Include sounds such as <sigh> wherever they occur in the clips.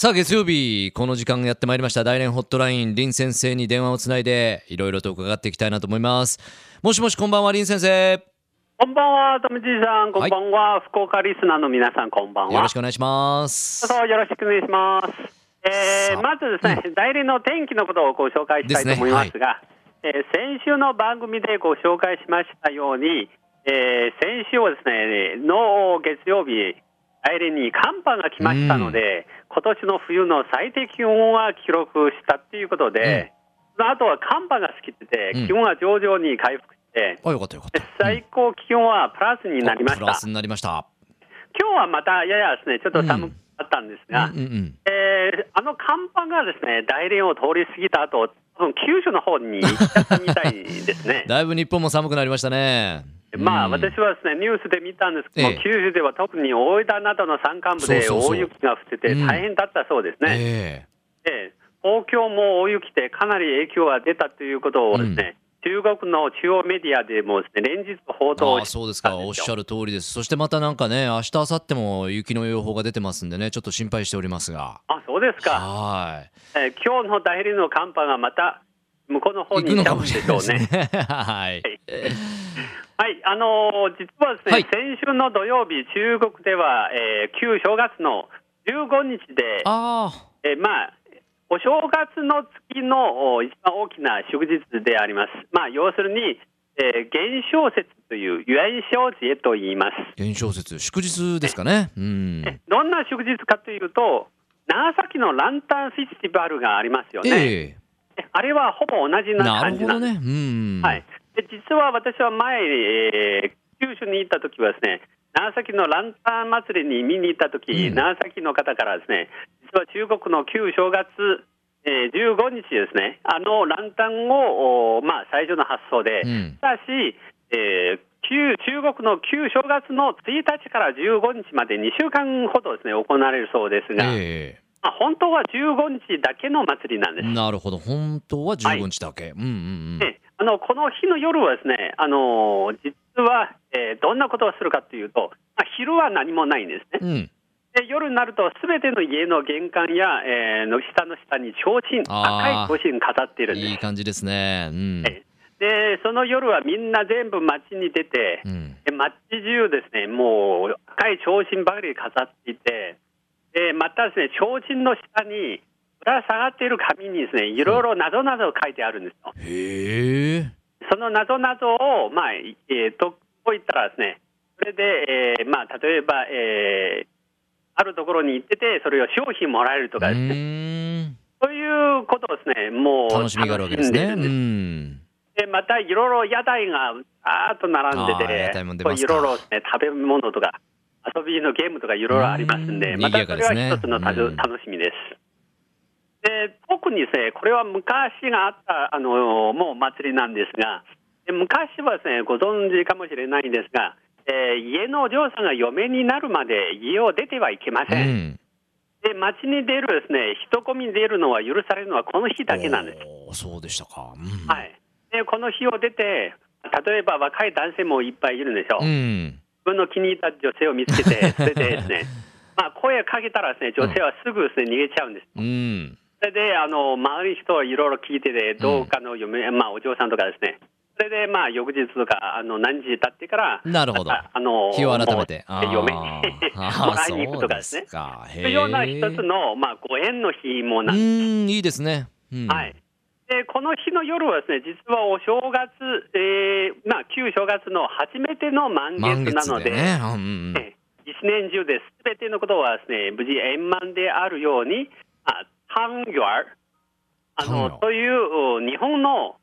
さあ月曜日この時間やってまいりました。大連ホットライン林先生に電話をつないでいろいろと伺っていきたいなと思います。もしもしこんばんは林先生。こんばんは、とみじいさん、こんばんは、福岡リスナーの皆さん、こんばんは。よろしくお願いします。どうぞよろしくお願いします。えー、まずですね、代理の天気のことをご紹介したいと思いますが、えー先週の番組でご紹介しましたように、えー先週はですね、の月曜日、代理に寒波が来ましたので、今年の冬の最低気温は記録したっていうことで、その後は寒波が過ぎててうん、気温は徐々に回復して、あよかったよかった。最高気温はプラスになりました。プラ。スになりました。今日はまたややですね、ちょっと寒かったんですうん。が、えーあの寒波がですね、大連を通り過ぎた後、多分九州の方に行っちゃったみたいですね。<laughs> だいぶ日本も寒くなりましたねまあ、うん私はですね、ニュースで見たんですけども、え。え九州では特に大分などの山間部で大雪が降っててうん。大変だったそうですね。ええ。え東京も大雪でかなり影響が出たということをですね、中国の中央メディアでもですね、連日報え道しああそうですか。おっしゃるる通りです。そしてまたなんかね明日明後日も雪の予報が出てますんでねちょっと心配しておりますが。あ、そうですか。はい。えー今日の大連の寒波がまた向こうの方行くのに行っちゃうんかもしれないでしょうね。ですねはいはい、あのー実はですね、はい先週の土曜日、中国では、えー旧正月の15日で、ああえーまあ、お正月の月のお一番大きな祝日であります。まあ、要するに、えー元宵節という元宵節と言います。元宵節祝日ですかねうんえどんな祝日かというと、長崎のランタンフェスティバルがありますよね。ええあれはほぼ同じえななるほど感じなんです。ねうん。はい、で実は私は前、えー九州に行った時はですね、長崎のランタン祭りに見に行った時、うん。長崎の方からですね、実は中国の旧正月、えー15日ですね、あのランタンを、おまあ、最初の発想で、うん。ただし、えー旧中国の旧正月の1日から15日まで2週間ほどですね、行われるそうですが、あ、本当は15日だけの祭りなんです。え。なるほど。本当は15日だけ、うんうんうん。であのこの日の夜はですね、あの実は、えーどんなことをするかというと、まあ、昼は何もないんですね。うん。で夜になると、すべての家の玄関や、えーの下の下に提灯、赤い提灯飾っているんです。いい感じですね。うん。えで、その夜はみんな全部街に出て、うん。で街中ですね、もう赤い提灯ばかり飾っていて、でまたですね、提灯の下に、ぶら下がっている紙にですね、いろいろ謎々書いてあるんですよ。へえ。その謎々を、まあ、えー、と、こう言ったらですね、それで、えーまあ、例えば、えーあるところに行ってて、それを商品もらえるとうかですね、そういうことをですね、もう楽しみがあるわけですね。でまたいろいろ屋台があーっと並んでて、いろいろね、食べ物とか、遊びのゲームとかいろいろありますんで、うんまたそれは一つの楽しみです。で特にですね、これは昔があったあのもう祭りなんですが、で昔はですね、ご存知かもしれないんですが、えー家のお嬢さんが嫁になるまで家を出てはいけまうせん。んで、街に出るですね、人混みに出るのは許されるのはこの日だけなんです。そうでしたか、うん、はい。で、この日を出て、例えば若い男性もいっぱいいるんでしょう。うん自分の気に入った女性を見つけて、<laughs> それでですね、まあ声かけたらですね、女性はすぐですね、逃げちゃうんです。うん。それで、あの、周りの人はいろいろ聞いてて、どうかの嫁、まあお嬢さんとかですね、それで、まあ翌日とか、あの、何時経ってから、なるほど。あの、日を改めて。嫁あに <laughs> もーらいに行くとかですね。そういうような一ーつの、まあ、ご縁の日もうなんですーんいいですね、うん、はい。で、この日の夜はですね、実はお正月、えー、まあ、旧正月の初めての満満月なので、ね、うん一年中です。すべてのことはですね、無事円満であるように、あ、単元あの、というう日本の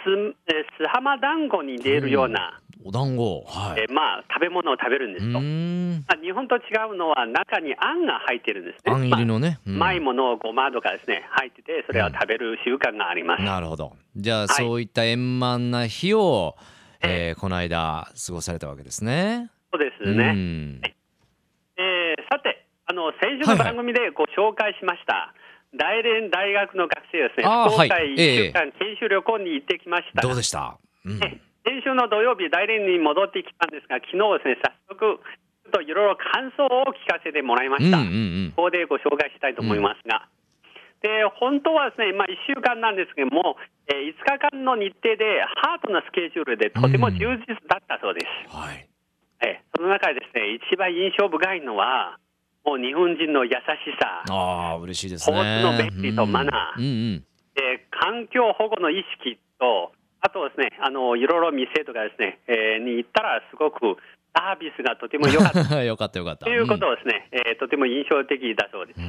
す、浜団子に出るような、お団子。はい。えーまあ、食べ物を食べるんうですよ。ーん。まあ、日本と違うのは中にあんが入ってるんですね。あん入りのね、うん。まいもの、ごまとかですね、入ってて、それを食べる習慣があります。なるほど。じゃあ、い。そういった円満な日を、ええーこの間過ごされたわけですね。そうですうね。んえーさて、あの先週の番組でご紹介しました、大連大学の学生ですね、あー福岡はい1週間研修旅行に行ってきました。どうでした、うん、え先週の土曜日、大連に戻ってきたんですが、昨日ですね、早速、ちょっといろいろ感想を聞かせてもらいました。うんうんうん。ここでご紹介したいと思いますが、で本当はですね、まあ、1週間なんですけども、えー5日間の日程で、ハードなスケジュールでとても充実だったそうです。はい。えーその中でですね、一番印象深いのは、もう日本人の優しさ、ああ嬉しいですね。交通の便利とマナー。うんうんえー環境保護の意識と、あとですね、あのいろいろ店とかですね、えーに行ったら、すごくサービスがとても良かった。うんよかったよかった。ということをですね、えーとても印象的だそうです。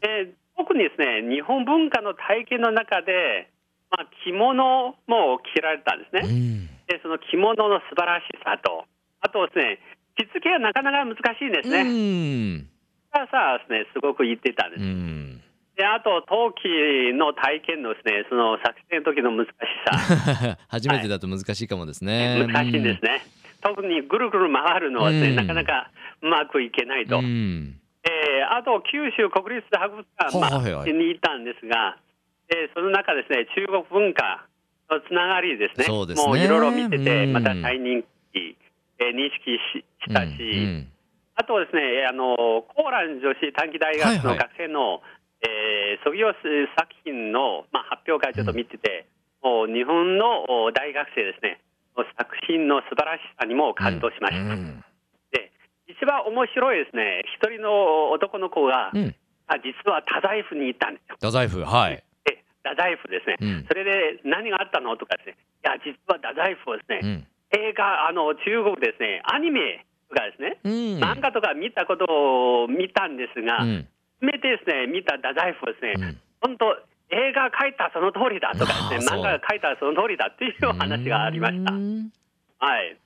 で特にですね日本文化の体験の中で、まあ、着物も着られたんですね、うん。でその着物の素晴らしさと、あとですね、着付けはなかなか難しいんですね、うん。さあさあですね、すごく言ってたんです。うんであと、陶器の体験のですねその作成の時の難しさ、<laughs> 初めてだと難しいかもですね。難しいんですね、特にぐるぐる回るのはですね、うん。なかなかうまくいけないと。うん。えーあと九州国立博物館、まあはいはい。はいに行ったんですが、えーその中ですね、中国文化のつながりですね、そうですね。もういろいろ見てて、うん。また大人気、えー認識ししたし、うんあとですね、あのコーラン女子短期大学はいはい。の学生の、えー卒業作品の、まあ、発表会ちょっと見てて、もう日本のお大学生ですね、作品の素晴らしさにも感動しました。うん。で一番面白いですね、一人の男の子が、うん。あ実は太宰府に行ったんですよ。太宰府はい。で太宰府ですね、うん。それで何があったのとかですね、いや、実は太宰府はですね、うん。映画、あの中国ですね、アニメとかですね、うん。漫画とか見たことを見たんですが、うん。初めてですね、見た太宰ですね、うん本当、映画描いたその通りだとかですね、漫画が描いたその通りだっていう話がありましたう。んはい。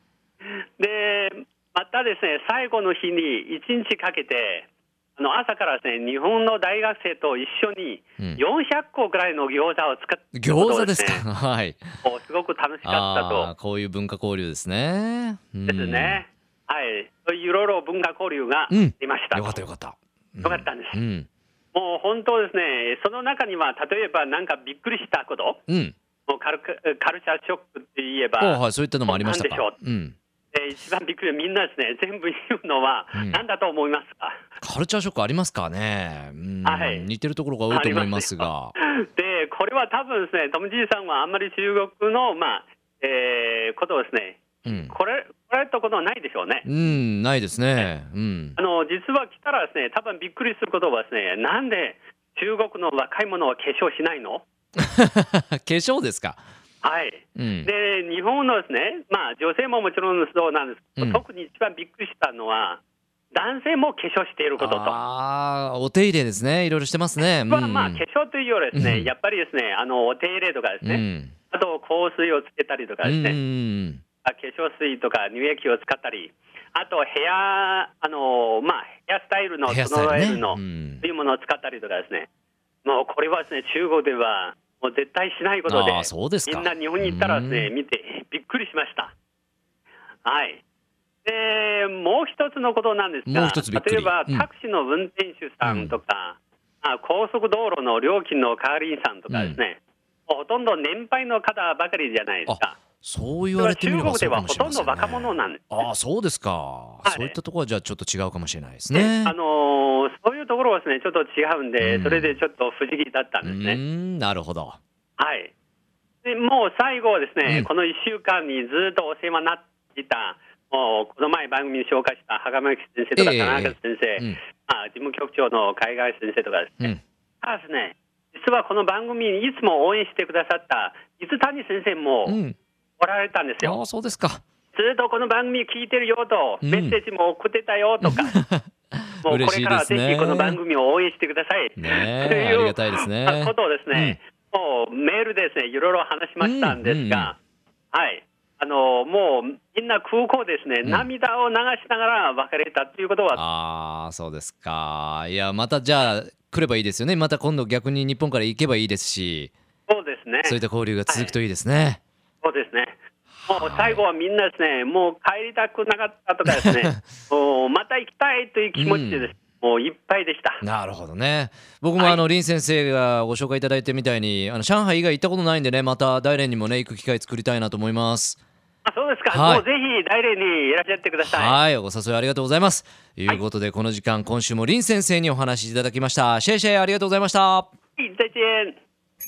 で、またですね、最後の日に1日かけて、あの朝からですね、日本の大学生と一緒にうん400個ぐらいの餃子を作った餃子ですか？ね <laughs> はいすごく楽しかったとああ。こういう文化交流ですねうんですね。はい。いろいろ文化交流がうん出ました。よかったよかったうんよかったんです。うん。もう本当ですね、その中には例えばなんかびっくりしたこと、うん。もうカルカカルチャーショックって言えば、おはいそういったのもありましたか？う。ん。えー一番びっくり、みんなですね、全部言うのは、うん。何だと思いますか？カルチャーショックありますかね？うん。はい。似てるところが多いと思いますが。で、これは多分ですね、トム・ジーさんはあんまり中国の、まあえーことをですね、うん。これ、これとことはないでしょうね。うんないですね。うん。あの実は来たらですね、多分びっくりすることはですね、なんで中国の若い者は化粧しないの？<laughs> 化粧ですか？はい。うん。で、日本のですね、まあ女性ももちろんそうなんですけど、うん。特に一番びっくりしたのは、男性も化粧していることと。ああお手入れですね。いろいろしてますね。まあまあ、化粧というよりですね、うん。やっぱりですね、あのお手入れとかですね、うん。あと香水をつけたりとかですね、化粧水とか乳液を使ったり、あとヘア、あのまあ、ヘアスタイルの整えるの、うん。そういうものを使ったりとかですね、もうこれはですね、中国ではもう絶対しないことで、でみんな日本に行ったらですね、うん。見てびっくりしました。はい。で、もう一つのことなんですが、例えばうん。タクシーの運転手さんとか、あ高速道路の料金の係員さんとかですね、もうほとんど年配の方ばかりじゃないですか。そう言われてみればそうかもしれませんね。若者なんです、ああそうですか、いそういったところはじゃあちょっと違うかもしれないですでねあのーそういうところはですね、ちょっと違うんで、うん。それでちょっと不思議だったんうですね。ーんなるほど。はい。でもう最後はですね、うん。この1週間にずっとお世話になっていた、もうこの前番組に紹介した袴木先生とかええ田中先生、うんあ事務局長の海外先生とかですね、うん。ですね、実はこの番組にいつも応援してくださった水谷先生もうんおられたんですよ。ああそうですか。ずっとこの番組聞いてるよと、うん。メッセージも送ってたよとか、<laughs> もうこれからぜひこの番組を応援してください。ねというえありがたいですね。あことをですね、もうメールでですね、いろいろ話しましたんですが、はい。あのもうみんな空港ですね、うん。涙を流しながら別れたということは、ああそうですか。いやまたじゃあ来ればいいですよね。また今度逆に日本から行けばいいですし。そうですね、そういった交流が続くといいですね、そうですね。もう最後はみんなですね、もう帰りたくなかったとかですね、<laughs> もうまた行きたいという気持ちでです、もういっぱいでした。なるほどね僕もはいあの林先生がご紹介いただいてみたいにあの上海以外行ったことないんでねまた大連にもね行く機会作りたいなと思いますあそうですか、はいもうぜひ大連にいらっしゃってください。はい、お誘いありがとうございます。ということで、この時間、今週も林先生にお話しいただきました。シェイシェイありがとうございました。